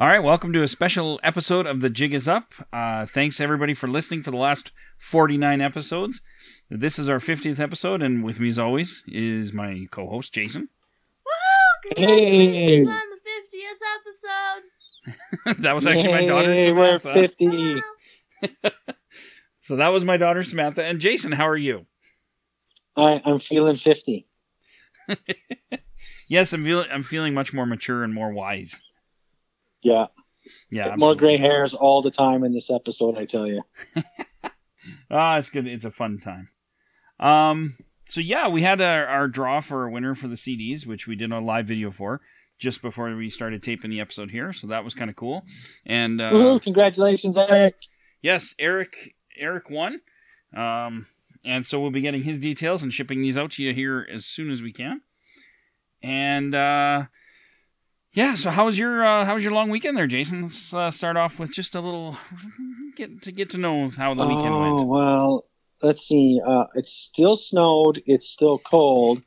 All right, welcome to a special episode of The Jig is Up. Uh, thanks everybody for listening for the last 49 episodes. This is our 50th episode, and with me as always is my co host, Jason. Woo! Congratulations on the 50th episode. that was actually my daughter, Yay, we're Samantha. 50. So that was my daughter, Samantha. And Jason, how are you? I, I'm feeling 50. Yes, I'm feeling, I'm feeling much more mature and more wise. Yeah. Yeah, More gray hairs all the time in this episode, I tell you. Ah, it's good. It's a fun time. Um, so yeah, we had our, our draw for a winner for the CDs, which we did a live video for just before we started taping the episode here. So that was kind of cool. And uh, Woohoo, congratulations, Eric. yes, Eric Eric won. Um, and so we'll be getting his details and shipping these out to you here as soon as we can. And uh, yeah, so how was your uh, how was your long weekend there, Jason? Let's uh, start off with just a little get to get to know how the weekend oh, went. well, let's see. Uh, it's still snowed. It's still cold.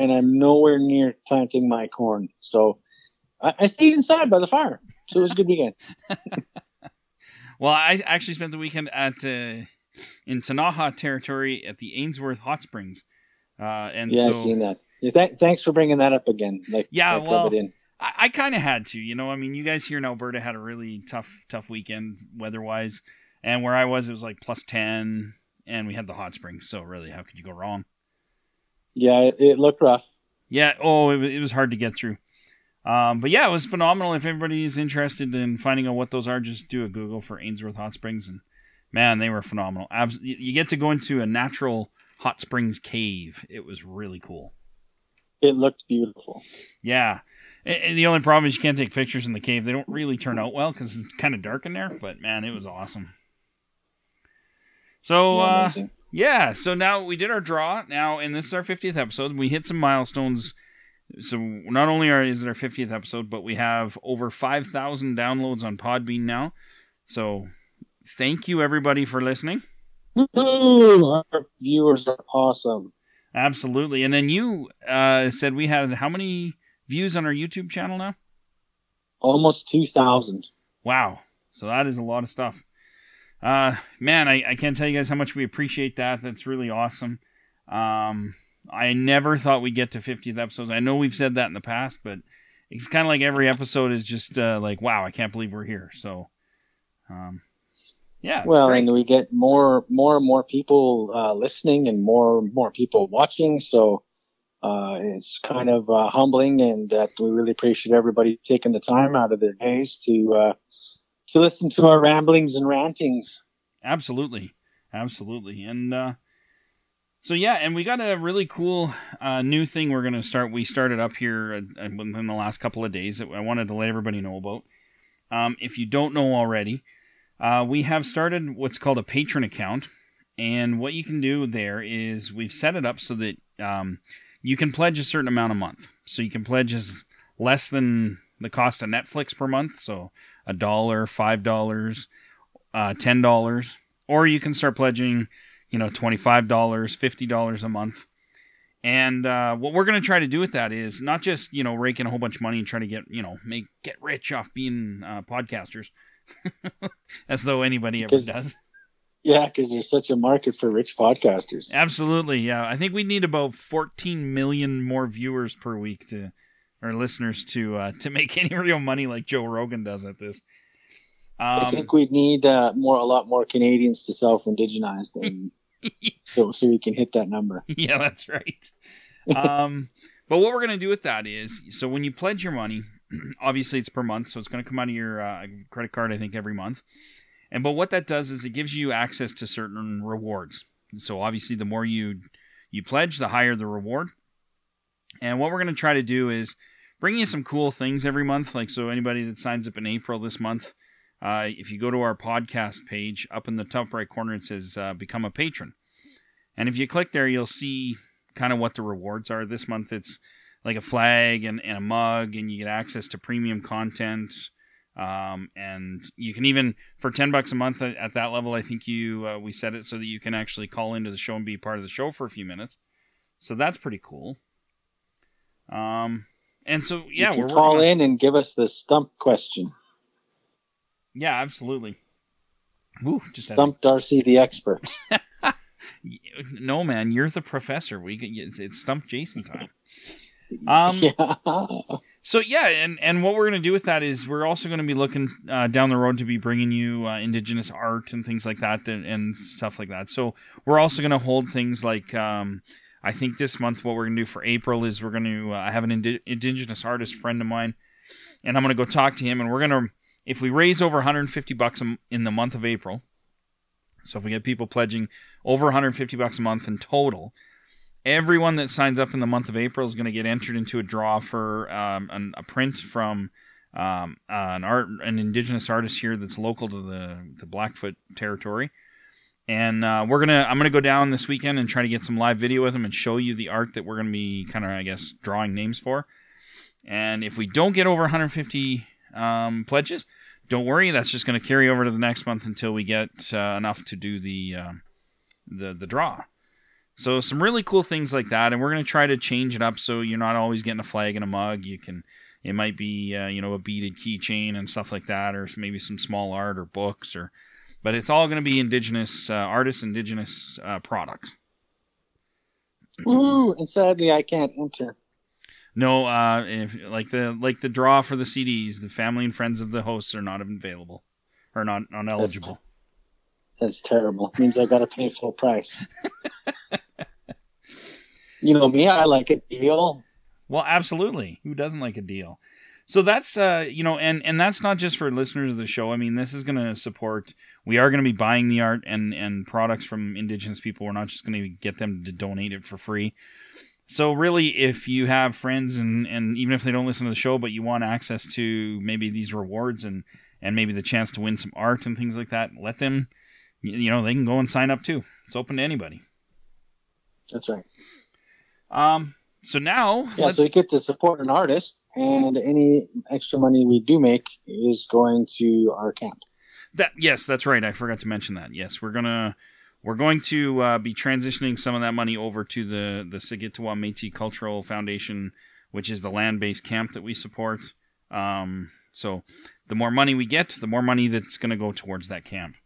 And I'm nowhere near planting my corn. So I, I stayed inside by the fire. So it was a good weekend. Well, I actually spent the weekend at uh, in Ktunaxa territory at the Ainsworth Hot Springs, uh, and yeah, so I've seen that. Yeah, th- thanks for bringing that up again. Like, Yeah, like well. I, I kind of had to. You know, I mean, you guys here in Alberta had a really tough, tough weekend weather-wise, and where I was, it was like plus ten, and we had the hot springs. So really, how could you go wrong? Yeah, it, it looked rough. Yeah. Oh, it, it was hard to get through. Um, but yeah, it was phenomenal. If everybody's interested in finding out what those are, just do a Google for Ainsworth Hot Springs, and man, they were phenomenal. Abs- you get to go into a natural hot springs cave. It was really cool. It looked beautiful. Yeah. And the only problem is you can't take pictures in the cave. They don't really turn out well because it's kind of dark in there. But man, it was awesome. So Yeah, uh, yeah, so now we did our draw. Now, and this is our 50th episode. We hit some milestones. So not only are is it our 50th episode, but we have over 5,000 downloads on Podbean now. So thank you everybody for listening. Our viewers are awesome. Absolutely. And then you uh, said we had how many views on our YouTube channel now? Almost 2,000. Wow. So that is a lot of stuff. Uh, man, I, I can't tell you guys how much we appreciate that. That's really awesome. Um, I never thought we'd get to 50th episodes. I know we've said that in the past, but it's kind of like every episode is just uh, like, wow, I can't believe we're here. So, um, yeah. Well, great. and we get more, more and more people uh, listening and more, more people watching. So uh, it's kind of uh, humbling, and that we really appreciate everybody taking the time out of their days to uh, to listen to our ramblings and rantings. Absolutely, absolutely, and uh, so yeah, and we got a really cool uh, new thing we're gonna start. We started up here uh, uh, within the last couple of days that I wanted to let everybody know about. Um, if you don't know already, uh, we have started what's called a patron account, and what you can do there is we've set it up so that um, you can pledge a certain amount a month. So you can pledge as less than the cost of Netflix per month, so a dollar, five dollars, uh, ten dollars, or you can start pledging, you know, twenty five dollars, fifty dollars a month. And uh, what we're going to try to do with that is not just you know rake in a whole bunch of money and try to get you know make get rich off being uh, podcasters, as though anybody ever does. Yeah, because there's such a market for rich podcasters. Absolutely, yeah. I think we need about 14 million more viewers per week to, or listeners to, uh, to make any real money like Joe Rogan does at this. I Um, think we need uh, more, a lot more Canadians to self-indigenize them, so so we can hit that number. yeah, that's right. Um, but what we're going to do with that is, so when you pledge your money, obviously it's per month, so it's going to come out of your uh, credit card, I think, every month. And but what that does is it gives you access to certain rewards. So obviously, the more you you pledge, the higher the reward. And what we're going to try to do is bring you some cool things every month. Like so, anybody that signs up in April this month, uh, if you go to our podcast page, up in the top right corner, it says uh, "Become a Patron." And if you click there, you'll see kind of what the rewards are. This month, it's like a flag and, and a mug, and you get access to premium content. Um, and you can even for ten bucks a month at, at that level, I think you uh, we set it so that you can actually call into the show and be part of the show for a few minutes. So that's pretty cool. Um, and so yeah, we're can call on- in and give us the stump question. Yeah, absolutely. Ooh, just Stump Darcy, the expert. no man, you're the professor. We it's, it's stump Jason time. Um, yeah. So yeah, and and what we're gonna do with that is we're also gonna be looking uh, down the road to be bringing you uh, indigenous art and things like that and, and stuff like that. So we're also gonna hold things like um, I think this month what we're gonna do for April is we're gonna uh, have an indi- indigenous artist friend of mine, and I'm gonna go talk to him, and we're gonna if we raise over 150 bucks in the month of April, so if we get people pledging over 150 bucks a month in total, everyone that signs up in the month of April is going to get entered into a draw for um, an, a print from um, uh, an art, an indigenous artist here that's local to the the Blackfoot territory. And uh, we're gonna, I'm gonna go down this weekend and try to get some live video with him and show you the art that we're gonna be kind of, I guess, drawing names for. And if we don't get over 150 um, pledges, don't worry. That's just gonna carry over to the next month until we get uh, enough to do the uh, the the draw. So some really cool things like that, and we're gonna try to change it up so you're not always getting a flag and a mug. You can, it might be uh, you know a beaded keychain and stuff like that, or maybe some small art or books, or but it's all gonna be indigenous uh, artists, indigenous uh, products. Woo! And sadly, I can't enter. No, uh, if like the like the draw for the CDs, the family and friends of the hosts are not available, or not not eligible. That's terrible. It means I got to pay full price. you know me, I like a deal. Well, absolutely. Who doesn't like a deal? So that's uh, you know, and and that's not just for listeners of the show. I mean, this is going to support. We are going to be buying the art and and products from Indigenous people. We're not just going to get them to donate it for free. So really, if you have friends and and even if they don't listen to the show, but you want access to maybe these rewards and and maybe the chance to win some art and things like that, let them. You know, they can go and sign up too. It's open to anybody. That's right. Um. So now, Yeah, so we get to support an artist, and any extra money we do make is going to our camp. That yes, that's right. I forgot to mention that. Yes, we're gonna we're going to uh, be transitioning some of that money over to the the Sigitawa Métis Cultural Foundation, which is the land based camp that we support. Um, so the more money we get, the more money that's going to go towards that camp.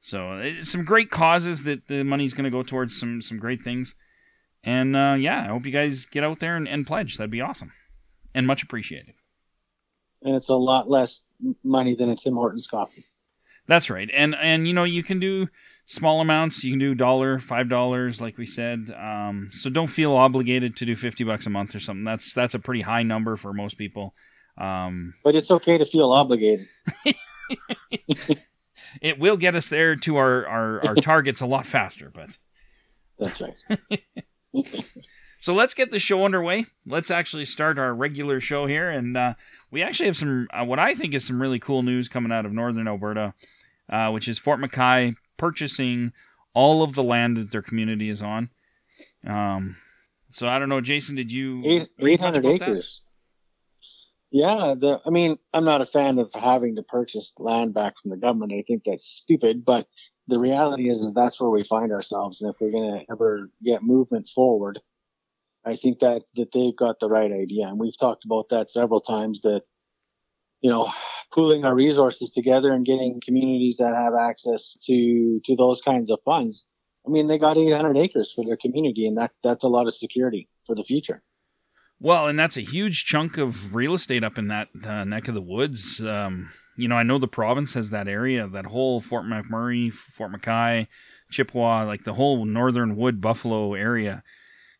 So some great causes that the money's going to go towards some some great things. And uh, yeah, I hope you guys get out there and, and pledge. That'd be awesome, and much appreciated. And it's a lot less money than a Tim Hortons coffee. That's right, and and you know you can do small amounts. You can do dollar, five dollars, like we said. Um, so don't feel obligated to do fifty bucks a month or something. That's that's a pretty high number for most people. Um, But it's okay to feel obligated. it will get us there to our, our, our targets a lot faster. But That's right. so let's get the show underway. Let's actually start our regular show here, and uh, we actually have some uh, what I think is some really cool news coming out of northern Alberta, uh, which is Fort McKay purchasing all of the land that their community is on. Um, so I don't know, Jason, did you Eight 800 about that? acres. Yeah, the I mean, I'm not a fan of having to purchase land back from the government. I think that's stupid, but the reality is, is that's where we find ourselves. And if we're going to ever get movement forward, I think that, that they've got the right idea. And we've talked about that several times that, you know, pooling our resources together and getting communities that have access to, to those kinds of funds. I mean, they got 800 acres for their community and that, that's a lot of security for the future. Well, and that's a huge chunk of real estate up in that uh, neck of the woods. Um, you know, I know the province has that area, that whole Fort McMurray, Fort McKay, Chippewa, like the whole northern wood buffalo area,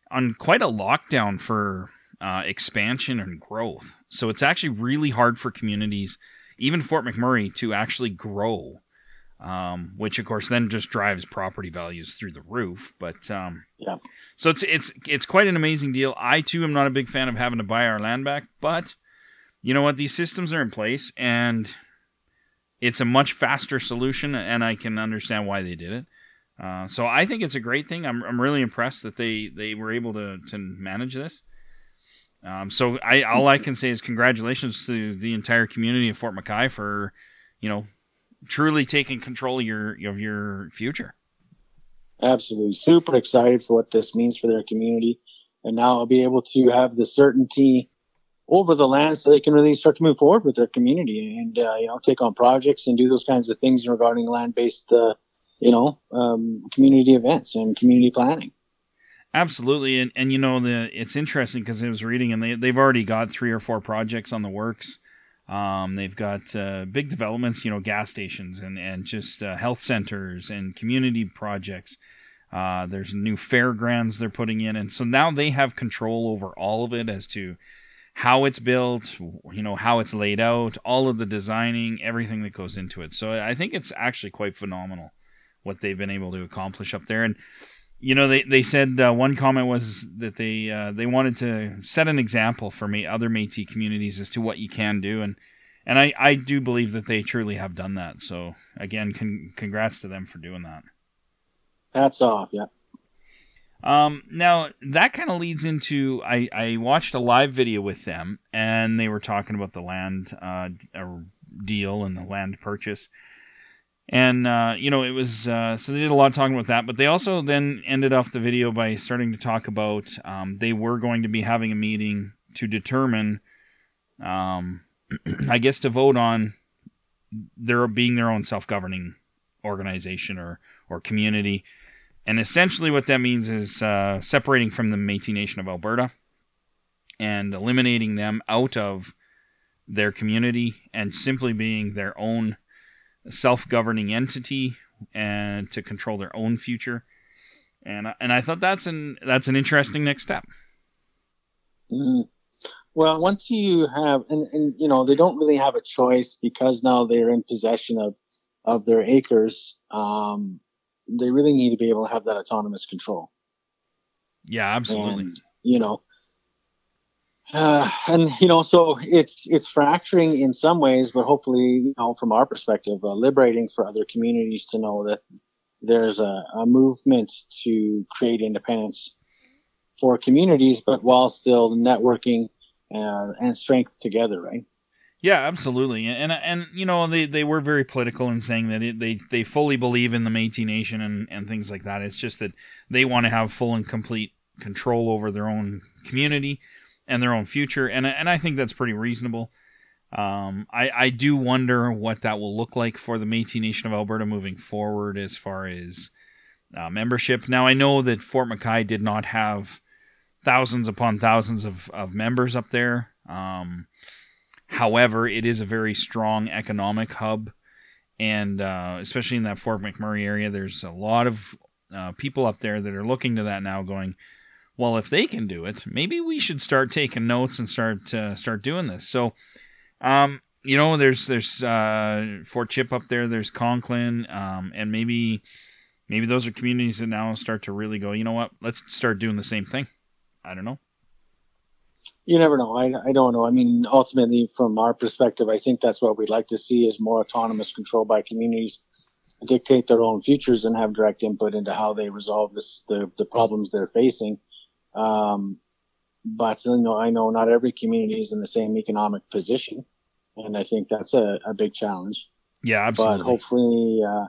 on quite a lockdown for uh, expansion and growth. So it's actually really hard for communities, even Fort McMurray, to actually grow. Um, which of course then just drives property values through the roof. But um, Yeah. so it's it's it's quite an amazing deal. I too am not a big fan of having to buy our land back, but you know what? These systems are in place, and it's a much faster solution, and I can understand why they did it. Uh, so I think it's a great thing. I'm I'm really impressed that they they were able to to manage this. Um, so I all I can say is congratulations to the entire community of Fort McKay for, you know, truly taking control of your of your future. Absolutely. Super excited for what this means for their community. And now I'll be able to have the certainty over the land so they can really start to move forward with their community and uh, you know take on projects and do those kinds of things regarding land-based uh, you know um, community events and community planning. Absolutely. And, and you know the it's interesting because i was reading and they, they've already got three or four projects on the works. Um, they've got uh, big developments you know gas stations and, and just uh, health centers and community projects. Uh, there's new fairgrounds they're putting in. And so now they have control over all of it as to how it's built, you know, how it's laid out, all of the designing, everything that goes into it. So I think it's actually quite phenomenal what they've been able to accomplish up there. And you know, they they said uh, one comment was that they uh, they wanted to set an example for me other Métis communities as to what you can do, and and I I do believe that they truly have done that. So again, con- congrats to them for doing that. Hats off, yeah. Um, now that kind of leads into I, I watched a live video with them and they were talking about the land uh, deal and the land purchase. And uh, you know it was uh, so they did a lot of talking about that, but they also then ended off the video by starting to talk about um, they were going to be having a meeting to determine, um, I guess, to vote on their being their own self governing organization or or community and essentially, what that means is uh, separating from the Métis Nation of Alberta and eliminating them out of their community and simply being their own self-governing entity and to control their own future. And and I thought that's an that's an interesting next step. Mm. Well, once you have and, and you know they don't really have a choice because now they're in possession of of their acres. Um, they really need to be able to have that autonomous control. Yeah, absolutely. And, you know, uh, and you know, so it's it's fracturing in some ways, but hopefully, you know, from our perspective, uh, liberating for other communities to know that there's a, a movement to create independence for communities, but while still networking uh, and strength together, right? Yeah, absolutely, and and you know they, they were very political in saying that it, they they fully believe in the Métis Nation and and things like that. It's just that they want to have full and complete control over their own community and their own future, and and I think that's pretty reasonable. Um, I I do wonder what that will look like for the Métis Nation of Alberta moving forward as far as uh, membership. Now I know that Fort McKay did not have thousands upon thousands of, of members up there. Um, However, it is a very strong economic hub, and uh, especially in that Fort McMurray area, there's a lot of uh, people up there that are looking to that now, going, "Well, if they can do it, maybe we should start taking notes and start uh, start doing this." So, um, you know, there's there's uh, Fort Chip up there, there's Conklin, um, and maybe maybe those are communities that now start to really go, you know what, let's start doing the same thing. I don't know you never know. I, I don't know. I mean, ultimately, from our perspective, I think that's what we'd like to see is more autonomous control by communities dictate their own futures and have direct input into how they resolve this, the, the problems they're facing. Um, but you know, I know not every community is in the same economic position, and I think that's a, a big challenge. Yeah, absolutely. But hopefully, uh,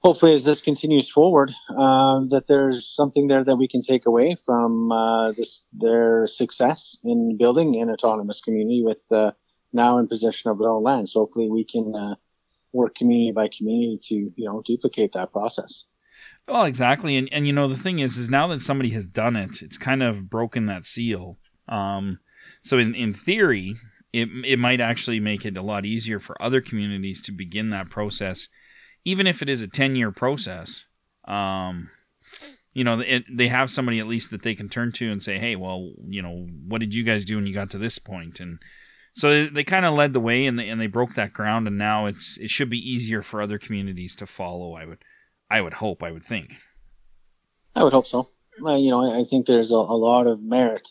hopefully as this continues forward, uh, that there's something there that we can take away from uh, this their success in building an autonomous community with uh, now in possession of their own land. So hopefully we can uh, work community by community to you know duplicate that process. Well, exactly, and and you know the thing is, is now that somebody has done it, it's kind of broken that seal. Um, so in in theory, it it might actually make it a lot easier for other communities to begin that process even if it is a 10 year process, um, you know, it, they have somebody at least that they can turn to and say, hey, well, you know, what did you guys do when you got to this point? And so they, they kind of led the way and they, and they broke that ground, and now it's it should be easier for other communities to follow. I would, I would hope, I would think. I would hope so. Well, you know, I think there's a, a lot of merit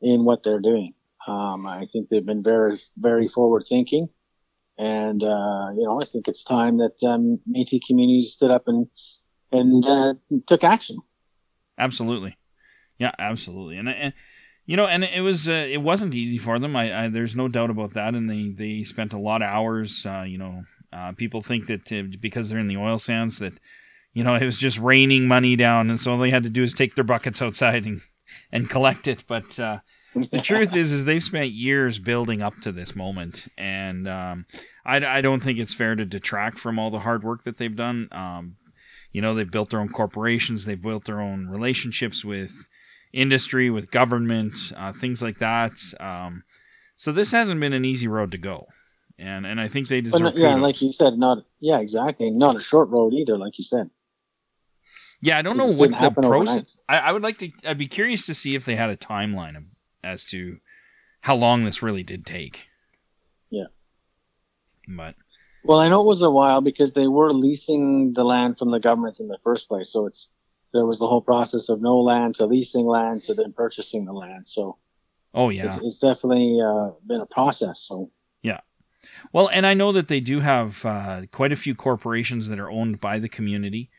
in what they're doing. Um, I think they've been very, very forward thinking. And, uh, you know, I think it's time that um, Métis communities stood up and, and uh, took action. Absolutely. Yeah, absolutely. And, and you know, and it was uh, it wasn't easy for them. I, I, there's no doubt about that. And they they spent a lot of hours. Uh, you know, uh, people think that uh, because they're in the oil sands that you know it was just raining money down, and so all they had to do is take their buckets outside and and collect it. But uh, the truth is, is they've spent years building up to this moment, and um, I, I don't think it's fair to detract from all the hard work that they've done. Um, you know, they've built their own corporations, they've built their own relationships with industry, with government, uh, things like that. Um, so this hasn't been an easy road to go, and and I think they deserve. But, yeah, like you said, not yeah, exactly, not a short road either, like you said. Yeah, I don't know what the process. I, I, would like to. I'd be curious to see if they had a timeline of, as to how long this really did take. Yeah. But. Well, I know it was a while because they were leasing the land from the government in the first place. So it's there was the whole process of no land to leasing land to then purchasing the land. So. Oh yeah. It's, it's definitely uh, been a process. So. Yeah. Well, and I know that they do have uh, quite a few corporations that are owned by the community.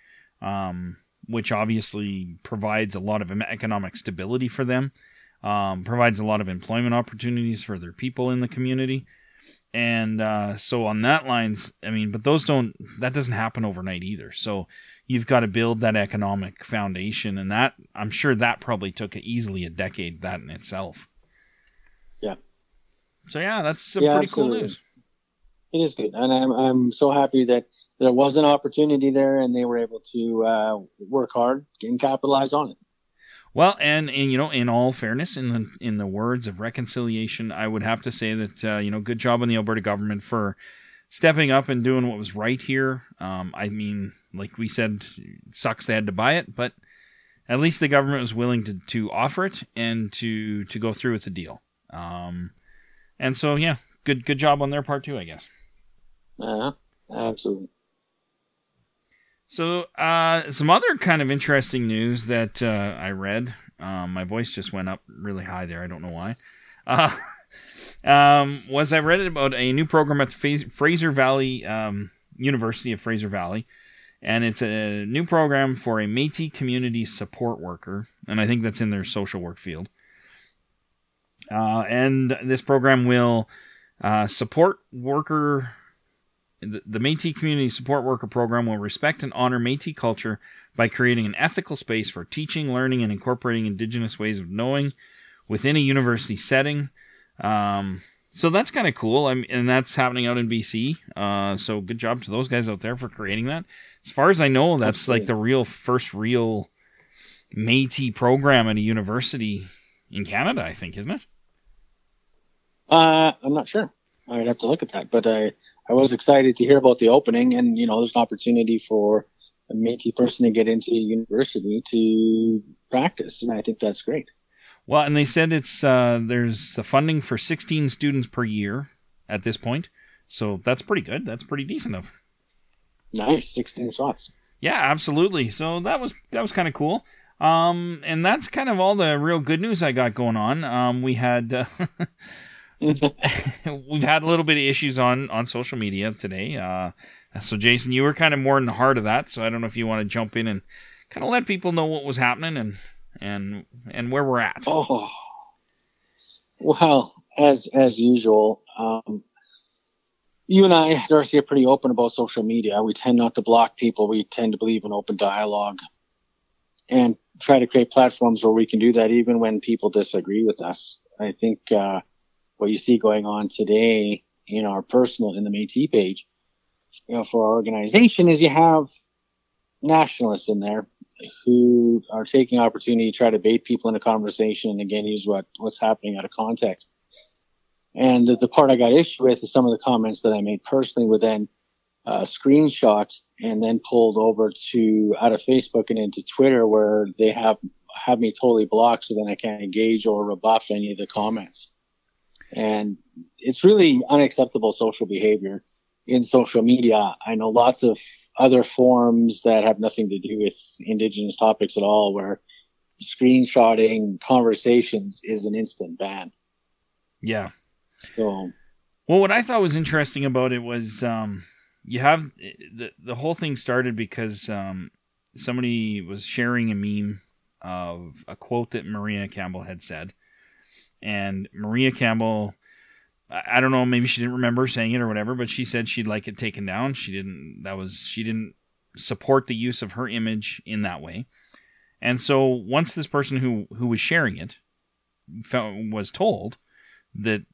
Um, which obviously provides a lot of economic stability for them, um, provides a lot of employment opportunities for their people in the community. And uh, so on that lines, I mean, but those don't, that doesn't happen overnight either. So you've got to build that economic foundation. And that, I'm sure that probably took easily a decade, that in itself. Yeah. So yeah, that's some yeah, pretty absolutely. cool news. It is good. And I'm, I'm so happy that there was an opportunity there, and they were able to uh, work hard and capitalize on it. Well, and, and you know, in all fairness, in the in the words of reconciliation, I would have to say that uh, you know, good job on the Alberta government for stepping up and doing what was right here. Um, I mean, like we said, sucks they had to buy it, but at least the government was willing to, to offer it and to to go through with the deal. Um, and so yeah, good good job on their part too, I guess. Yeah, absolutely. So, uh, some other kind of interesting news that uh, I read. Um, my voice just went up really high there. I don't know why. Uh, um, was I read about a new program at the Fraser Valley um, University of Fraser Valley, and it's a new program for a Métis community support worker, and I think that's in their social work field. Uh, and this program will uh, support worker the, the Métis Community Support Worker Program will respect and honor Métis culture by creating an ethical space for teaching, learning, and incorporating Indigenous ways of knowing within a university setting. Um, so that's kind of cool. I'm, and that's happening out in BC. Uh, so good job to those guys out there for creating that. As far as I know, that's Absolutely. like the real first real Métis program at a university in Canada. I think, isn't it? Uh, I'm not sure. I'd have to look at that. But I, I was excited to hear about the opening, and you know, there's an opportunity for a Métis person to get into university to practice, and I think that's great. Well, and they said it's uh, there's the funding for 16 students per year at this point, so that's pretty good. That's pretty decent of. Nice, 16 shots. Yeah, absolutely. So that was that was kind of cool. Um, and that's kind of all the real good news I got going on. Um, we had. Uh, we've had a little bit of issues on on social media today. Uh, so Jason, you were kind of more in the heart of that. So I don't know if you want to jump in and kind of let people know what was happening and and and where we're at. Oh, well, as as usual, um, you and I, Darcy, are pretty open about social media. We tend not to block people. We tend to believe in open dialogue and try to create platforms where we can do that, even when people disagree with us. I think. Uh, what you see going on today in our personal in the Métis page, you know, for our organization is you have nationalists in there who are taking opportunity to try to bait people into conversation and again use what what's happening out of context. And the, the part I got issue with is some of the comments that I made personally were then uh, screenshot and then pulled over to out of Facebook and into Twitter where they have have me totally blocked so then I can't engage or rebuff any of the comments. And it's really unacceptable social behavior in social media. I know lots of other forums that have nothing to do with indigenous topics at all where screenshotting conversations is an instant ban. Yeah. So well what I thought was interesting about it was um you have the the whole thing started because um somebody was sharing a meme of a quote that Maria Campbell had said and Maria Campbell, I don't know, maybe she didn't remember saying it or whatever, but she said she'd like it taken down. She didn't. That was she didn't support the use of her image in that way. And so once this person who who was sharing it felt, was told that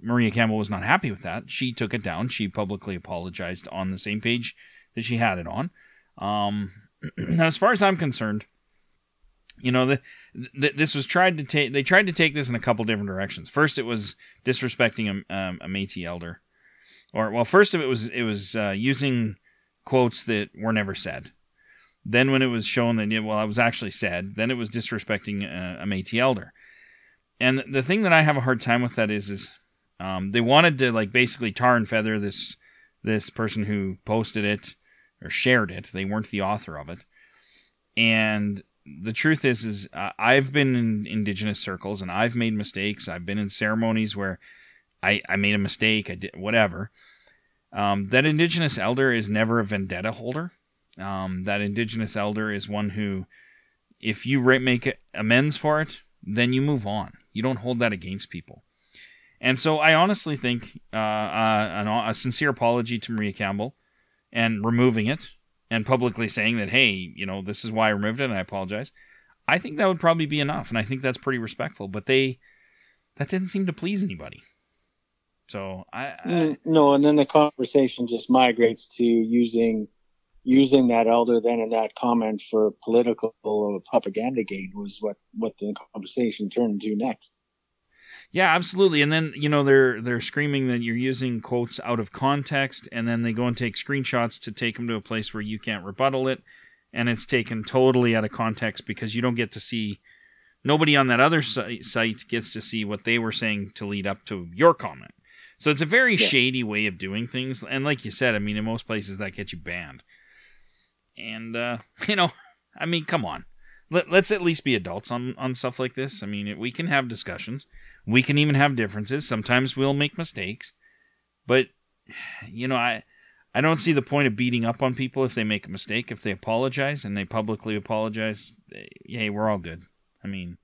Maria Campbell was not happy with that, she took it down. She publicly apologized on the same page that she had it on. Um, as far as I'm concerned, you know, the, the, this was tried to take. They tried to take this in a couple different directions. First, it was disrespecting a, um, a Métis elder, or well, first of it was it was uh, using quotes that were never said. Then, when it was shown that it, well, it was actually said, then it was disrespecting a, a Métis elder. And the thing that I have a hard time with that is, is um, they wanted to like basically tar and feather this this person who posted it or shared it. They weren't the author of it, and the truth is is uh, I've been in indigenous circles and I've made mistakes. I've been in ceremonies where I I made a mistake. I did whatever. Um, that indigenous elder is never a vendetta holder. Um, that indigenous elder is one who, if you make amends for it, then you move on. You don't hold that against people. And so I honestly think uh, uh, a sincere apology to Maria Campbell and removing it and publicly saying that, hey, you know, this is why I removed it and I apologize, I think that would probably be enough. And I think that's pretty respectful. But they, that didn't seem to please anybody. So I, I mm, no, and then the conversation just migrates to using using that elder then in that comment for political propaganda gain was what what the conversation turned to next. Yeah, absolutely. And then you know they're they're screaming that you're using quotes out of context, and then they go and take screenshots to take them to a place where you can't rebuttal it, and it's taken totally out of context because you don't get to see. Nobody on that other site gets to see what they were saying to lead up to your comment. So it's a very yeah. shady way of doing things, and like you said, I mean, in most places that gets you banned. And uh, you know, I mean, come on, Let, us at least be adults on on stuff like this. I mean, we can have discussions we can even have differences. Sometimes we'll make mistakes. But you know, I I don't see the point of beating up on people if they make a mistake. If they apologize and they publicly apologize, hey, we're all good. I mean,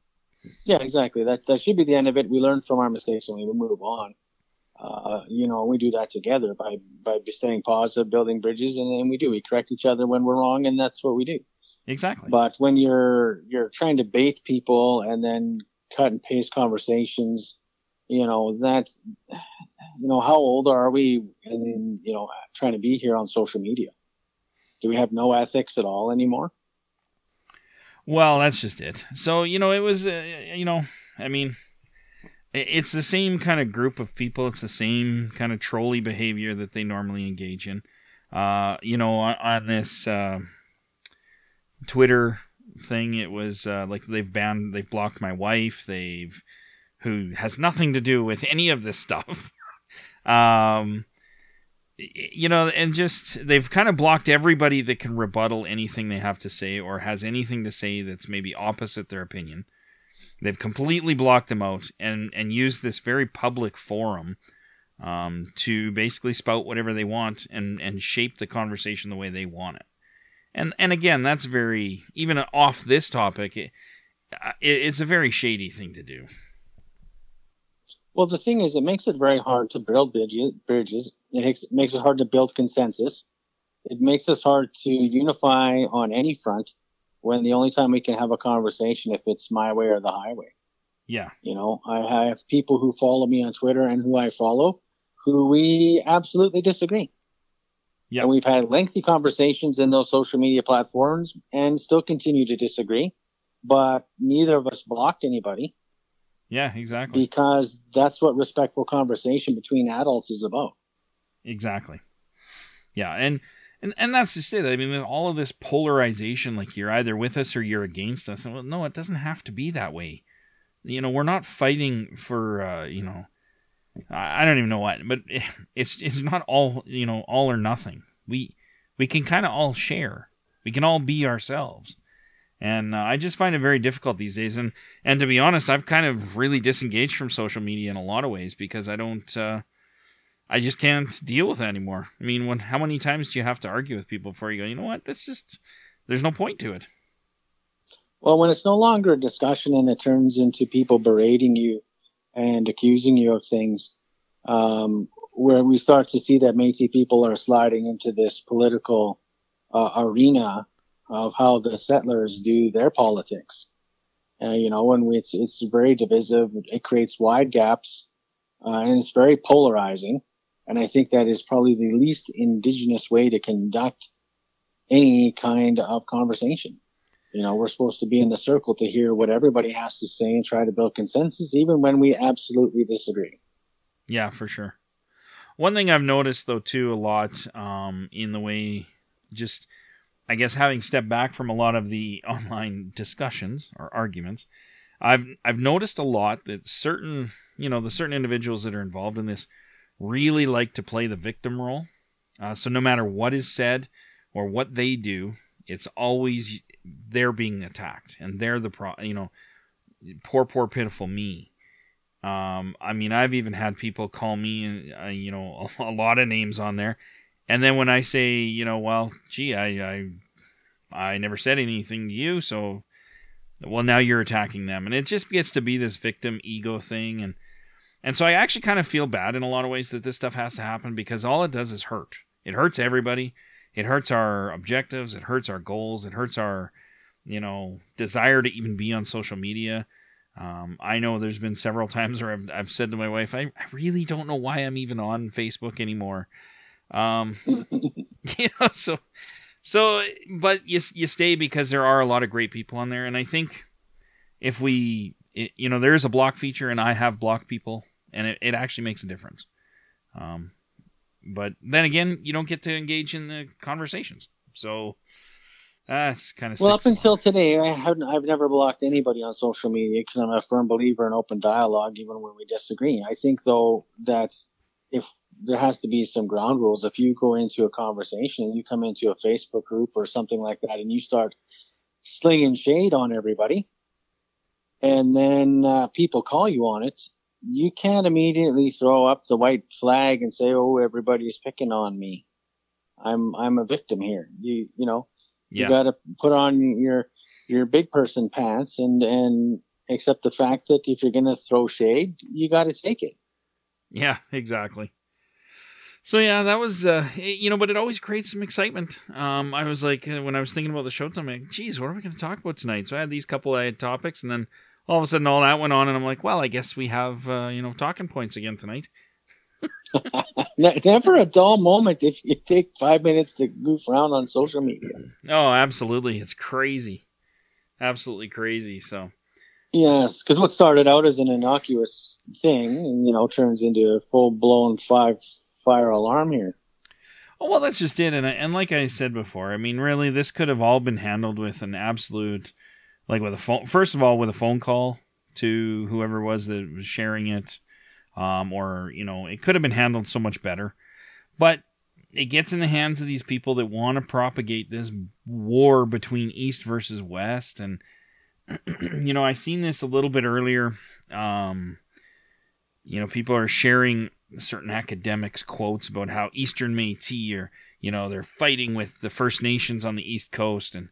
yeah, exactly. That that should be the end of it. We learn from our mistakes and we move on. Uh, you know, we do that together by by staying positive, building bridges, and then we do. We correct each other when we're wrong, and that's what we do. Exactly. But when you're you're trying to bait people and then cut and paste conversations. You know, that's, you know, how old are we and, you know, trying to be here on social media? Do we have no ethics at all anymore? Well, that's just it. So, you know, it was, uh, you know, I mean, it's the same kind of group of people. It's the same kind of trolley behavior that they normally engage in. Uh, you know, on, on this uh, Twitter thing. It was uh, like they've banned, they've blocked my wife. They've who has nothing to do with any of this stuff. um, you know, and just they've kind of blocked everybody that can rebuttal anything they have to say or has anything to say that's maybe opposite their opinion. They've completely blocked them out and and used this very public forum um, to basically spout whatever they want and and shape the conversation the way they want it and and again, that's very even off this topic. Uh, it, it's a very shady thing to do. Well, the thing is, it makes it very hard to build bridges. It makes, it makes it hard to build consensus. It makes us hard to unify on any front when the only time we can have a conversation if it's my way or the highway. Yeah. You know, I have people who follow me on Twitter and who I follow who we absolutely disagree. Yep. And we've had lengthy conversations in those social media platforms and still continue to disagree. But neither of us blocked anybody. Yeah, exactly. Because that's what respectful conversation between adults is about. Exactly. Yeah, and and and that's just it. I mean, with all of this polarization, like you're either with us or you're against us. And well, no, it doesn't have to be that way. You know, we're not fighting for uh, you know I don't even know what, but it's it's not all you know all or nothing. We we can kind of all share. We can all be ourselves, and uh, I just find it very difficult these days. And and to be honest, I've kind of really disengaged from social media in a lot of ways because I don't. Uh, I just can't deal with it anymore. I mean, when how many times do you have to argue with people before you go? You know what? This just there's no point to it. Well, when it's no longer a discussion and it turns into people berating you and accusing you of things, um, where we start to see that Métis people are sliding into this political uh, arena of how the settlers do their politics. Uh, you know, and it's it's very divisive. It creates wide gaps, uh, and it's very polarizing. And I think that is probably the least indigenous way to conduct any kind of conversation. You know, we're supposed to be in the circle to hear what everybody has to say and try to build consensus, even when we absolutely disagree. Yeah, for sure. One thing I've noticed though too a lot um, in the way, just I guess having stepped back from a lot of the online discussions or arguments, I've I've noticed a lot that certain you know the certain individuals that are involved in this really like to play the victim role. Uh, so no matter what is said or what they do, it's always they're being attacked and they're the pro. You know, poor, poor, pitiful me. Um, I mean, I've even had people call me, uh, you know, a, a, lot of names on there, and then when I say, you know, well, gee, I, I, I never said anything to you, so, well, now you're attacking them, and it just gets to be this victim ego thing, and and so I actually kind of feel bad in a lot of ways that this stuff has to happen because all it does is hurt. It hurts everybody. It hurts our objectives. It hurts our goals. It hurts our, you know, desire to even be on social media. Um, I know there's been several times where I've, I've said to my wife, I, I really don't know why I'm even on Facebook anymore. Um, you know, so, so, but you, you stay because there are a lot of great people on there. And I think if we, it, you know, there is a block feature and I have blocked people and it, it actually makes a difference. Um, but then again, you don't get to engage in the conversations, so that's kind of well. Up until today, I haven't. I've never blocked anybody on social media because I'm a firm believer in open dialogue, even when we disagree. I think though that if there has to be some ground rules, if you go into a conversation and you come into a Facebook group or something like that, and you start slinging shade on everybody, and then uh, people call you on it, you can't immediately throw up the white flag and say, "Oh, everybody's picking on me." I'm I'm a victim here. You you know, yeah. you got to put on your your big person pants and and accept the fact that if you're going to throw shade, you got to take it. Yeah, exactly. So yeah, that was uh, it, you know, but it always creates some excitement. Um, I was like, uh, when I was thinking about the show, I'm like, geez, what are we going to talk about tonight? So I had these couple of topics, and then all of a sudden all that went on, and I'm like, well, I guess we have uh, you know talking points again tonight. Never a dull moment if you take five minutes to goof around on social media. Oh, absolutely, it's crazy, absolutely crazy. So. Yes, because what started out as an innocuous thing, you know, turns into a full blown five fire alarm here. Oh, well, that's just it. And, and like I said before, I mean, really, this could have all been handled with an absolute like with a phone. First of all, with a phone call to whoever was that was sharing it, um, or you know, it could have been handled so much better. But it gets in the hands of these people that want to propagate this war between East versus West, and you know, I seen this a little bit earlier. Um, you know, people are sharing certain academics quotes about how Eastern Métis are, you know, they're fighting with the First Nations on the East Coast, and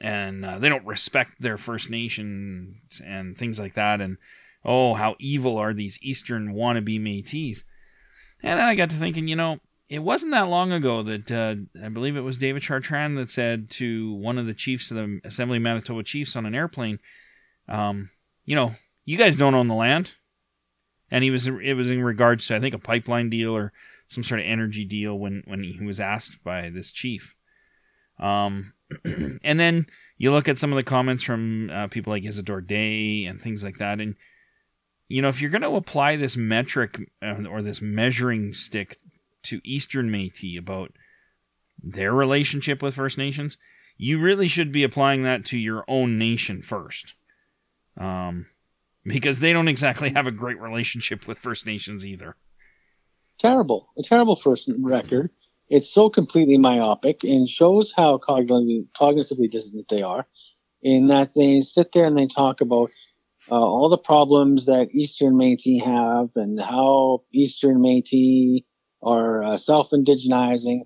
and uh, they don't respect their First Nations and things like that. And oh, how evil are these Eastern wannabe Métis? And I got to thinking, you know, it wasn't that long ago that uh, I believe it was David Chartrand that said to one of the chiefs of the Assembly of Manitoba Chiefs on an airplane, um, you know, you guys don't own the land. And he was it was in regards to I think a pipeline deal or some sort of energy deal when when he was asked by this chief. Um, and then you look at some of the comments from uh, people like Isadore Day and things like that, and you know if you're going to apply this metric uh, or this measuring stick to Eastern Métis about their relationship with First Nations, you really should be applying that to your own nation first, um, because they don't exactly have a great relationship with First Nations either. Terrible, a terrible first record. It's so completely myopic and shows how cognitively, cognitively dissonant they are in that they sit there and they talk about uh, all the problems that Eastern Métis have and how Eastern Métis are uh, self-indigenizing,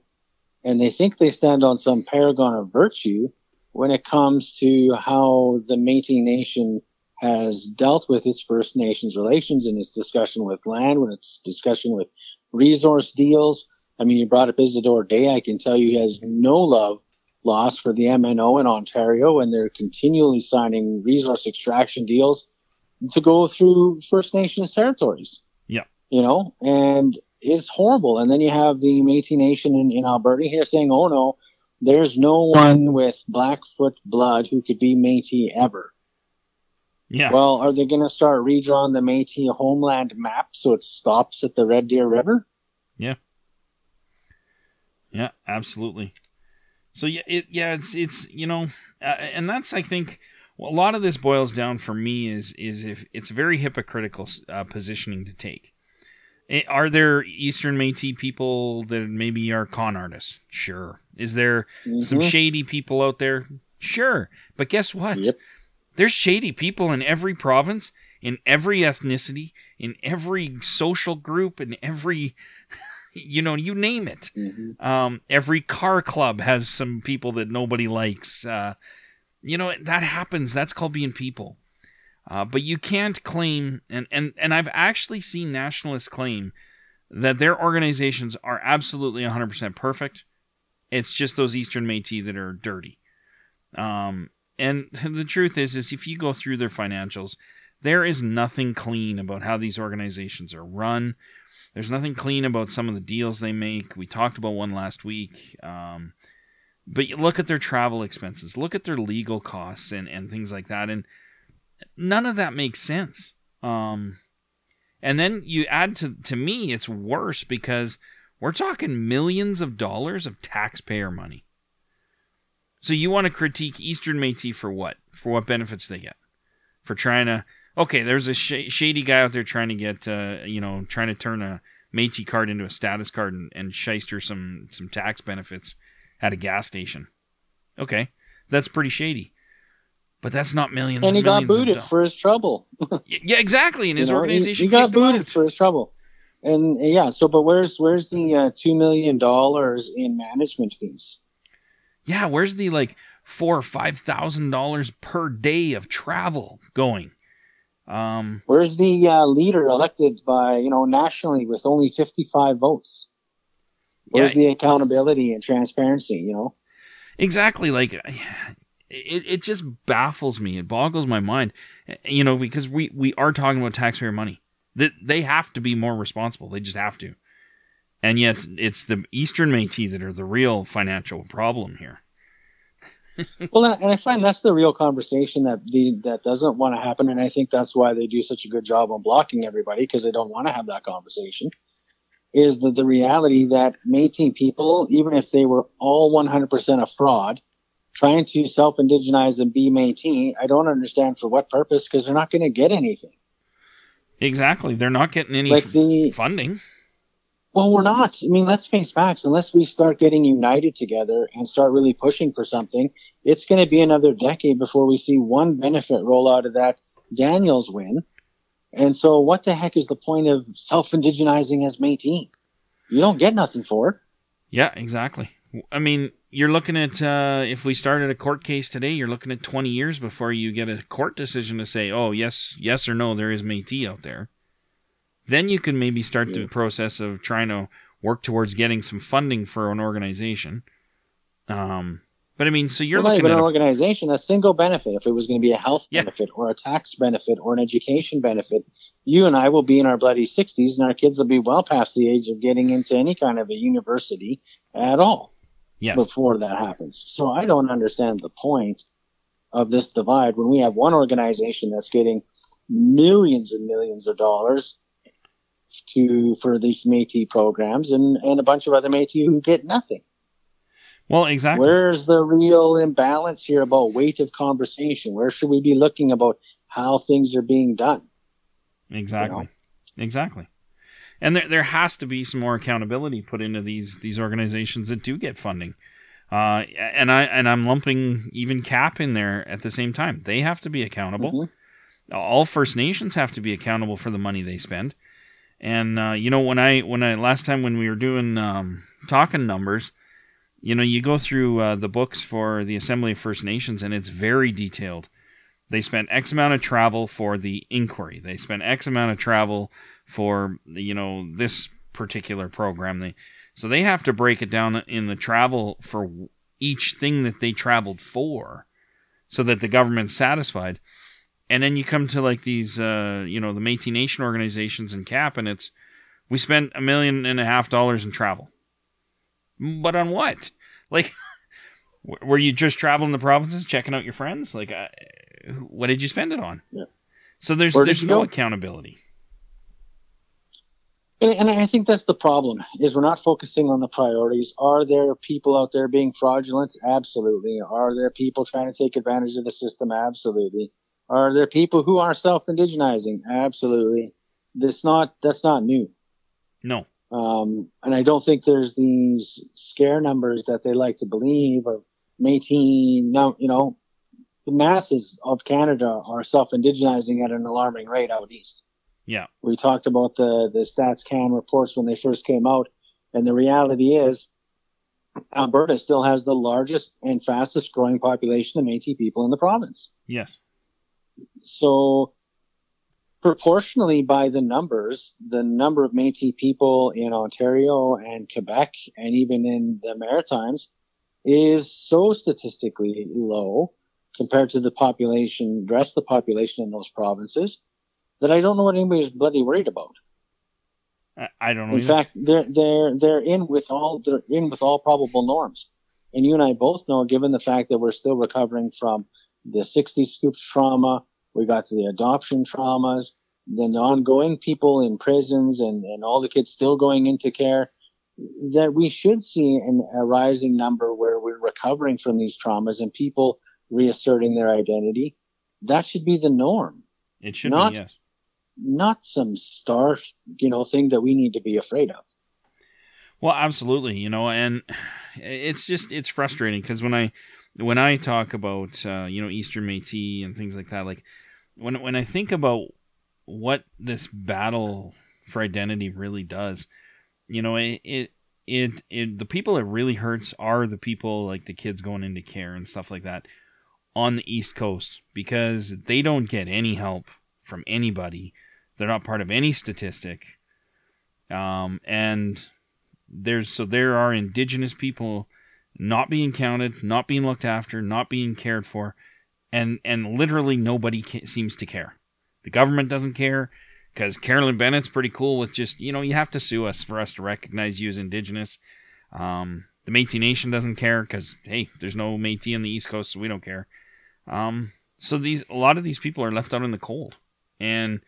and they think they stand on some paragon of virtue when it comes to how the Métis Nation has dealt with its First Nations relations in its discussion with land, when its discussion with resource deals, I mean, you brought up Isadore Day. I can tell you he has no love lost for the MNO in Ontario, and they're continually signing resource extraction deals to go through First Nations territories. Yeah. You know, and it's horrible. And then you have the Métis Nation in, in Alberta here saying, oh no, there's no one with Blackfoot blood who could be Métis ever. Yeah. Well, are they going to start redrawing the Métis homeland map so it stops at the Red Deer River? Yeah, absolutely. So yeah, it yeah, it's it's you know, uh, and that's I think a lot of this boils down for me is is if it's very hypocritical uh, positioning to take. Eh, Are there Eastern Métis people that maybe are con artists? Sure. Is there some Mhm. shady people out there? Sure. But guess what? Yep. There's shady people in every province, in every ethnicity, in every social group, in every, you know, you name it. Mhm. Um, every car club has some people that nobody likes. Uh, you know that happens. That's called being people. Uh, but you can't claim, and, and and I've actually seen nationalists claim that their organizations are absolutely 100% perfect. It's just those Eastern Métis that are dirty. Um, and the truth is, is if you go through their financials, there is nothing clean about how these organizations are run. There's nothing clean about some of the deals they make. We talked about one last week. Um, but you look at their travel expenses, look at their legal costs and, and things like that. And none of that makes sense. Um, and then you add to, to me, it's worse because we're talking millions of dollars of taxpayer money. So you want to critique Eastern Métis for what? For what benefits they get? For trying to okay, there's a sh- shady guy out there trying to get, uh, you know, trying to turn a Métis card into a status card and, and shyster some some tax benefits at a gas station. Okay, that's pretty shady, but that's not millions. And he got millions of booted for his trouble. yeah, exactly. And his You know, organization he, got booted for his trouble. And yeah, so but where's where's the uh, two million dollars in management fees? Yeah, where's the like four or five thousand dollars per day of travel going? Um, Where's the uh, leader elected by you know nationally with only fifty five votes? Where's Yeah. the accountability and transparency? You know, exactly. Like it, it just baffles me. It boggles my mind. You know, because we we are talking about taxpayer money. That they have to be more responsible. They just have to. And yet, it's the Eastern Métis that are the real financial problem here. well, and I find that's the real conversation that the, that doesn't want to happen, and I think that's why they do such a good job on blocking everybody because they don't want to have that conversation. Is the the reality that Métis people, even if they were all 100% a fraud, trying to self-indigenize and be Métis, I don't understand for what purpose because they're not going to get anything. Exactly. They're not getting any Like the funding. Well, we're not. I mean, let's face facts. Unless we start getting united together and start really pushing for something, it's going to be another decade before we see one benefit roll out of that Daniels win. And so, what the heck is the point of self-indigenizing as Métis? You don't get nothing for it. Yeah, exactly. I mean, you're looking at uh, if we started a court case today, you're looking at 20 years before you get a court decision to say, "Oh, yes, yes or no, there is Métis out there." Then you can maybe start Yeah. the process of trying to work towards getting some funding for an organization. Um, but I mean, so you're Well, looking at an a, organization, a single benefit. If it was going to be a health Yeah. benefit or a tax benefit or an education benefit, you and I will be in our bloody 60s and our kids will be well past the age of getting into any kind of a university at all. yes, before that happens. So I don't understand the point of this divide when we have one organization that's getting millions and millions of dollars to for these Métis programs and, and a bunch of other Métis who get nothing. well, exactly. Where's the real imbalance here about weight of conversation? Where should we be looking about how things are being done? Exactly. Exactly. And there there has to be some more accountability put into these these organizations that do get funding. Uh, and I and I'm lumping even CAP in there at the same time. They have to be accountable. Mhm. All First Nations have to be accountable for the money they spend. And uh, you know when I when I last time when we were doing um, talking numbers, you know you go through uh, the books for the Assembly of First Nations and it's very detailed. They spent X amount of travel for the inquiry. They spent X amount of travel for you know this particular program. They so they have to break it down in the travel for each thing that they traveled for so that the government's satisfied. And then you come to like these, uh, you know, the Métis Nation organizations and CAP, and it's we spent a million and a half dollars in travel. But on what? Like, were you just traveling the provinces, checking out your friends? Like, uh, what did you spend it on? Yeah. So there's there's no go? accountability. And, and I think that's the problem is we're not focusing on the priorities. Are there people out there being fraudulent? Absolutely. Are there people trying to take advantage of the system? Absolutely. Are there people who are self-indigenizing? Absolutely. That's not that's not new. No. Um, and I don't think there's these scare numbers that they like to believe of Métis. No, you know, the masses of Canada are self-indigenizing at an alarming rate out east. Yeah. We talked about the the Stats Can reports when they first came out, and the reality is, Alberta still has the largest and fastest growing population of Métis people in the province. Yes. So, proportionally by the numbers, the number of Métis people in Ontario and Quebec and even in the Maritimes is so statistically low compared to the population, the rest of the population in those provinces, that I don't know what anybody's bloody worried about. I, I don't know. In either. fact, they're they're they're in with all they're in with all probable norms. And you and I both know, given the fact that we're still recovering from the 60 scoops trauma, we got to the adoption traumas, then the ongoing people in prisons and, and all the kids still going into care, that we should see an, a rising number where we're recovering from these traumas and people reasserting their identity. That should be the norm it should not- be yes. not some star, you know, thing that we need to be afraid of. Well, absolutely, you know, and it's just it's frustrating because when I when I talk about uh, you know Eastern Métis and things like that, like when when I think about what this battle for identity really does, you know, it it it, it the people it really hurts are the people like the kids going into care and stuff like that on the East Coast because they don't get any help from anybody. They're not part of any statistic. Um, and there's so there are indigenous people not being counted, not being looked after, not being cared for, and and literally nobody ca- seems to care. The government doesn't care because Carolyn Bennett's pretty cool with just you know you have to sue us for us to recognize you as indigenous. Um, the Métis Nation doesn't care because hey, there's no Métis on the East Coast, so we don't care. Um, so these a lot of these people are left out in the cold, and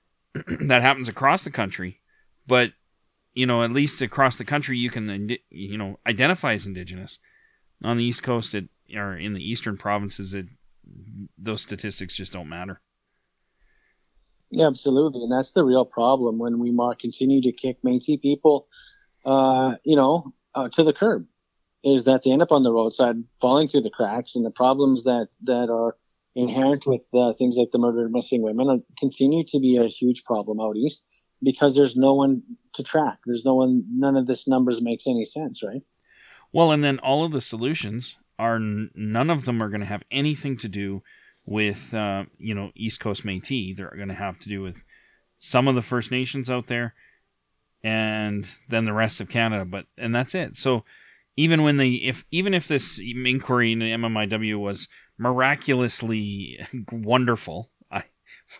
that happens across the country. But you know, at least across the country, you can you know identify as indigenous. On the East Coast, it or in the eastern provinces, it those statistics just don't matter. Yeah, absolutely, and that's the real problem when we continue to kick Métis people, uh, you know, uh, to the curb, is that they end up on the roadside, falling through the cracks, and the problems that that are inherent with uh, things like the murder of missing women continue to be a huge problem out east because there's no one to track. There's no one. None of this numbers makes any sense, right? Well, and then all of the solutions are none of them are going to have anything to do with uh, you know East Coast Métis. They're going to have to do with some of the First Nations out there, and then the rest of Canada. But and that's it. So even when they if even if this inquiry in the MMIW was miraculously wonderful, I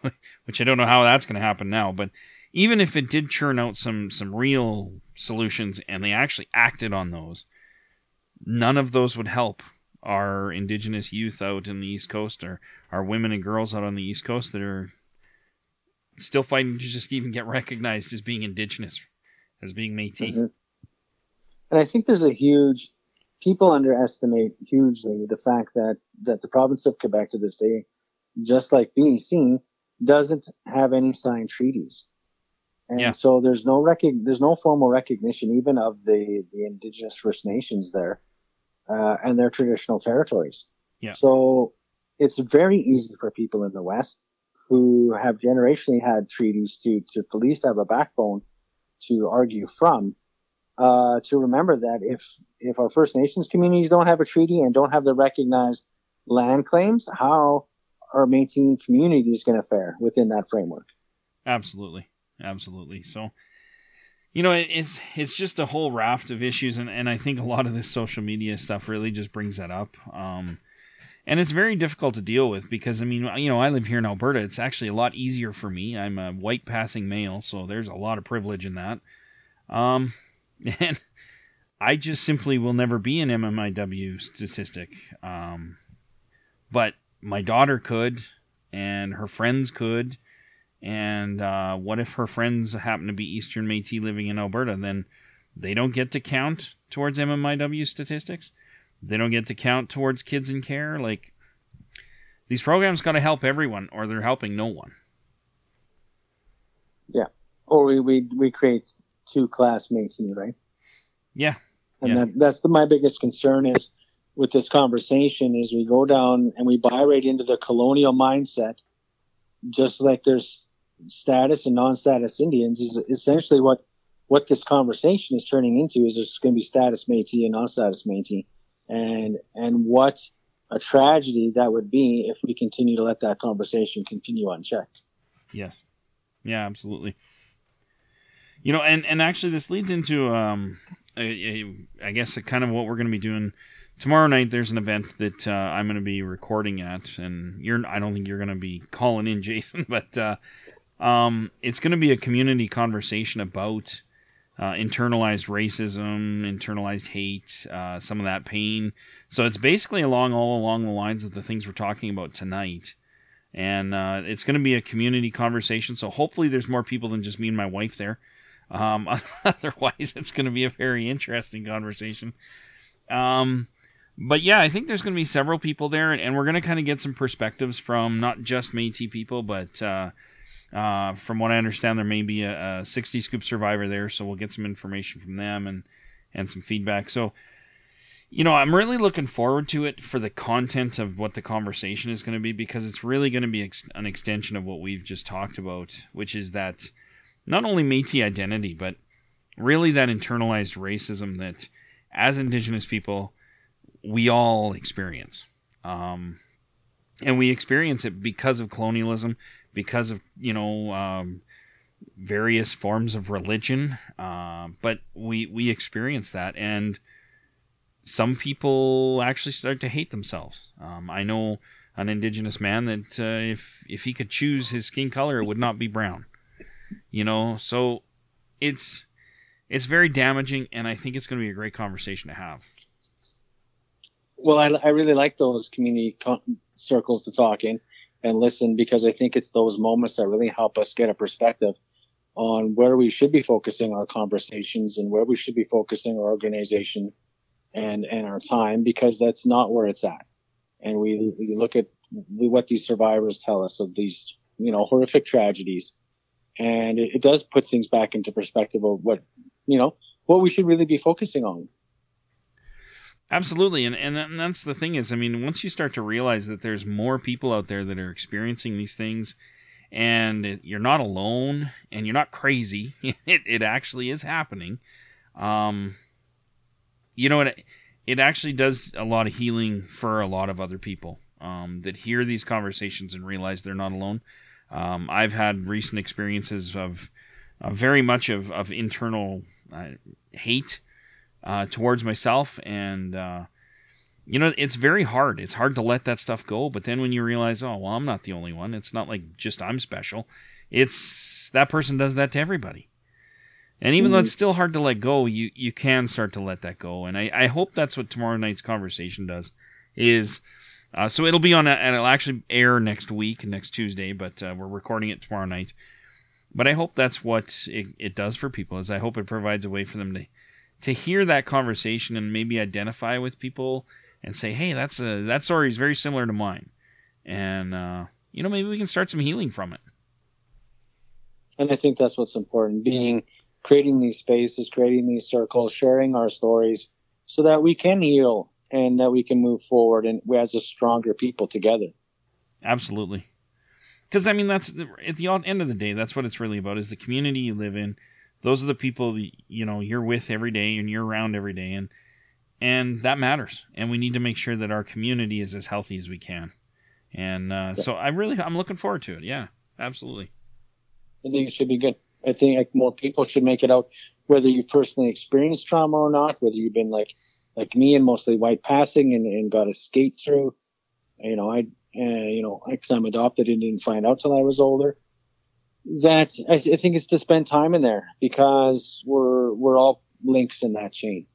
which I don't know how that's going to happen now, but even if it did churn out some some real solutions and they actually acted on those, none of those would help our indigenous youth out in the East Coast or our women and girls out on the East Coast that are still fighting to just even get recognized as being indigenous, as being Métis. Mhm. And I think there's a huge people underestimate hugely the fact that that the province of Quebec to this day, just like BC, doesn't have any signed treaties. And Yeah. so there's no rec- there's no formal recognition even of the the indigenous First Nations there uh, and their traditional territories. Yeah. So it's very easy for people in the West who have generationally had treaties to to at least have a backbone to argue from uh, to remember that if if our First Nations communities don't have a treaty and don't have the recognized land claims, how are Métis communities going to fare within that framework? Absolutely, absolutely. So, you know, it, it's it's just a whole raft of issues, and, and I think a lot of this social media stuff really just brings that up. Um, and it's very difficult to deal with because I mean, you know, I live here in Alberta. It's actually a lot easier for me. I'm a white passing male, so there's a lot of privilege in that. Um, and I just simply will never be an MMIW statistic. Um, but my daughter could, and her friends could. And uh, what if her friends happen to be Eastern Métis living in Alberta? Then they don't get to count towards MMIW statistics. They don't get to count towards kids in care. Like these programs got to help everyone, or they're helping no one. Yeah, or we we, we create two class Métis, right? Yeah, and yeah. that, that's the, my biggest concern is with this conversation is we go down and we buy right into the colonial mindset, just like there's status and non-status Indians is essentially what what this conversation is turning into is there's going to be status Métis and non-status Métis, and and what a tragedy that would be if we continue to let that conversation continue unchecked. Yes, yeah, absolutely. You know, and and actually this leads into um, a, a, I guess a kind of what we're going to be doing tomorrow night there's an event that uh, I'm going to be recording at, and you're I don't think you're going to be calling in, Jason, but uh, um, it's going to be a community conversation about uh, internalized racism, internalized hate, uh, some of that pain. So it's basically along all along the lines of the things we're talking about tonight. And uh, it's going to be a community conversation. So hopefully there's more people than just me and my wife there. Um, otherwise, it's going to be a very interesting conversation. Um, but yeah, I think there's going to be several people there, and, and we're going to kind of get some perspectives from not just Métis people, but uh, from what I understand, there may be a, a 60 scoop survivor there, so we'll get some information from them and and some feedback. So, you know, I'm really looking forward to it for the content of what the conversation is going to be because it's really going to be ex- an extension of what we've just talked about, which is that not only Métis identity, but really that internalized racism that as Indigenous people we all experience. Um, and we experience it because of colonialism, because of, you know, um, various forms of religion. Uh, but we, we experience that. And some people actually start to hate themselves. Um, I know an indigenous man that uh, if, if he could choose his skin color, it would not be brown. You know, so it's it's very damaging, and I think it's going to be a great conversation to have. Well, I, I really like those community circles to talk in and listen because I think it's those moments that really help us get a perspective on where we should be focusing our conversations and where we should be focusing our organization and and our time because that's not where it's at. And we, we look at what these survivors tell us of these you know horrific tragedies, and it, it does put things back into perspective of what you know what we should really be focusing on. Absolutely, and, and that's the thing is, I mean, once you start to realize that there's more people out there that are experiencing these things, and you're not alone, and you're not crazy, it, it actually is happening. Um, you know, it it actually does a lot of healing for a lot of other people um, that hear these conversations and realize they're not alone. Um, I've had recent experiences of uh, very much of of internal uh, hate uh, towards myself, and uh, you know it's very hard. It's hard to let that stuff go. But then when you realize, oh well, I'm not the only one. It's not like just I'm special. It's that person does that to everybody. And even mm-hmm. though it's still hard to let go, you you can start to let that go. And I, I hope that's what tomorrow night's conversation does. Is uh, so it'll be on a, and it'll actually air next week, next Tuesday, but uh, we're recording it tomorrow night. But I hope that's what it, it does for people. Is I hope it provides a way for them to to hear that conversation and maybe identify with people and say, "Hey, that's a that story is very similar to mine," and uh, you know maybe we can start some healing from it. And I think that's what's important: being creating these spaces, creating these circles, sharing our stories, so that we can heal and that we can move forward and as a stronger people together. Absolutely, because I mean that's at the end of the day, that's what it's really about: is the community you live in those are the people you know you're with every day and you're around every day and and that matters and we need to make sure that our community is as healthy as we can and uh, yeah. so i really i'm looking forward to it yeah absolutely i think it should be good i think like, more people should make it out whether you've personally experienced trauma or not, whether you've been like like me and mostly white passing and, and got a skate through. You know, I uh, you know, because I'm adopted and didn't find out till I was older. That I, I think it's to spend time in there because we're we're all links in that chain.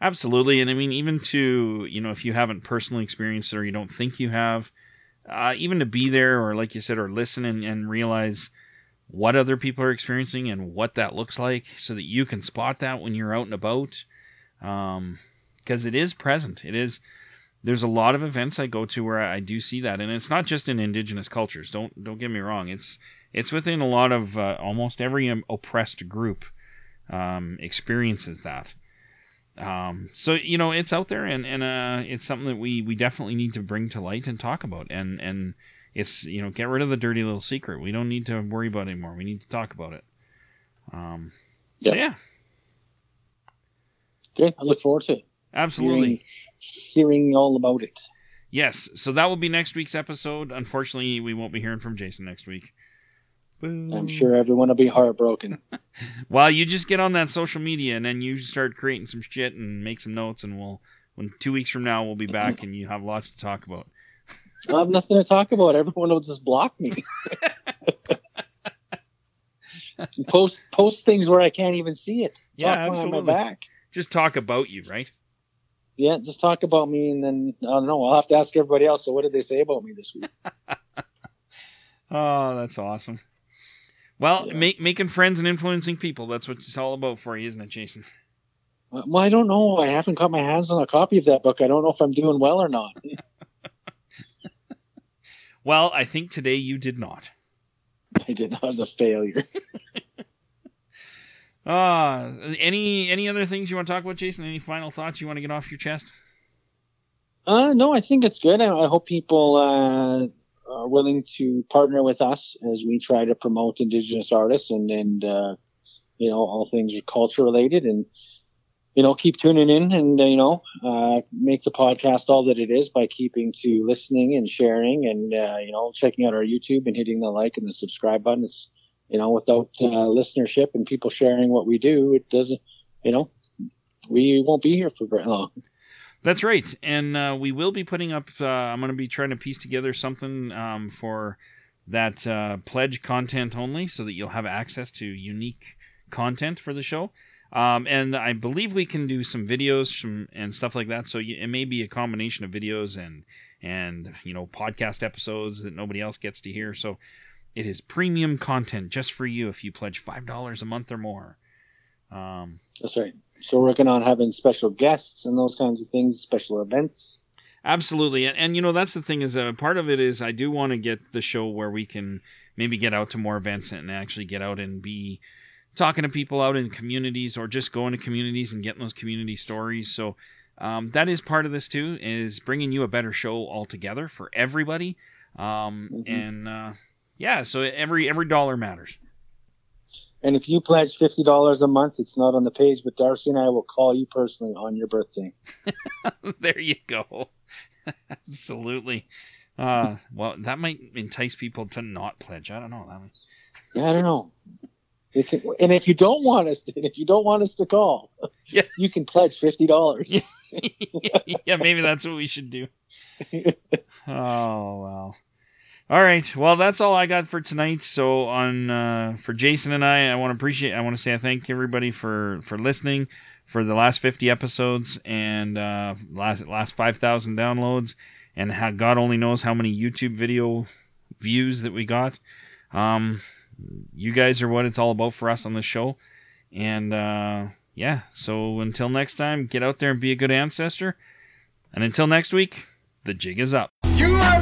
Absolutely, and I mean, even to you know, if you haven't personally experienced it or you don't think you have, uh, even to be there or like you said, or listen and, and realize what other people are experiencing and what that looks like, so that you can spot that when you're out and about, because um, it is present. It is. There's a lot of events I go to where I do see that, and it's not just in indigenous cultures. Don't don't get me wrong. It's it's within a lot of uh, almost every oppressed group um, experiences that. Um, so you know it's out there and, and uh, it's something that we, we definitely need to bring to light and talk about. And and it's you know get rid of the dirty little secret. We don't need to worry about it anymore. We need to talk about it. Um, yep. so yeah. Okay I look forward to it. Absolutely. Hearing, hearing all about it. Yes. So that will be next week's episode. Unfortunately we won't be hearing from Jason next week I'm sure everyone will be heartbroken. well, you just get on that social media and then you start creating some shit and make some notes, and we'll, when two weeks from now, we'll be back and you have lots to talk about. I have nothing to talk about. Everyone will just block me. post post things where I can't even see it. Talk yeah, absolutely. back. Just talk about you, right? Yeah, just talk about me, and then I don't know. I'll have to ask everybody else. So, what did they say about me this week? oh, that's awesome. Well, yeah. make, making friends and influencing people, that's what it's all about for you, isn't it, Jason? Uh, well, I don't know. I haven't got my hands on a copy of that book. I don't know if I'm doing well or not. well, I think today you did not. I did not. I was a failure. uh, any any other things you want to talk about, Jason? Any final thoughts you want to get off your chest? Uh, no, I think it's good. I, I hope people uh, are willing to partner with us as we try to promote Indigenous artists and and uh, you know all things are culture related and you know keep tuning in and uh, you know uh, make the podcast all that it is by keeping to listening and sharing and uh, you know checking out our YouTube and hitting the like and the subscribe button. You know without uh, listenership and people sharing what we do, it doesn't you know we won't be here for very long. That's right, and uh, we will be putting up. Uh, I'm going to be trying to piece together something um, for that uh, pledge content only, so that you'll have access to unique content for the show. Um, and I believe we can do some videos and stuff like that. So it may be a combination of videos and and you know podcast episodes that nobody else gets to hear. So it is premium content just for you if you pledge five dollars a month or more. Um, That's right. So we're working on having special guests and those kinds of things, special events. Absolutely, and, and you know that's the thing is uh, part of it is I do want to get the show where we can maybe get out to more events and actually get out and be talking to people out in communities or just going to communities and getting those community stories. So um, that is part of this too is bringing you a better show altogether for everybody. Um, mm-hmm. And uh, yeah, so every every dollar matters. And if you pledge fifty dollars a month, it's not on the page, but Darcy and I will call you personally on your birthday. there you go. Absolutely. Uh, well, that might entice people to not pledge. I don't know. That might... Yeah, I don't know. Can, and if you don't want us, to, if you don't want us to call, yeah. you can pledge fifty dollars. yeah, maybe that's what we should do. Oh well. All right. Well, that's all I got for tonight. So on uh, for Jason and I, I want to appreciate. I want to say I thank everybody for for listening for the last 50 episodes and uh, last last 5,000 downloads, and how God only knows how many YouTube video views that we got. Um, you guys are what it's all about for us on this show, and uh, yeah. So until next time, get out there and be a good ancestor. And until next week, the jig is up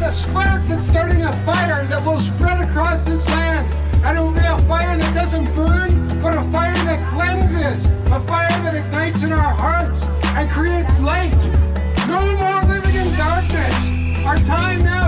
a spark that's starting a fire that will spread across this land. And it will be a fire that doesn't burn, but a fire that cleanses, a fire that ignites in our hearts and creates light. No more living in darkness. Our time now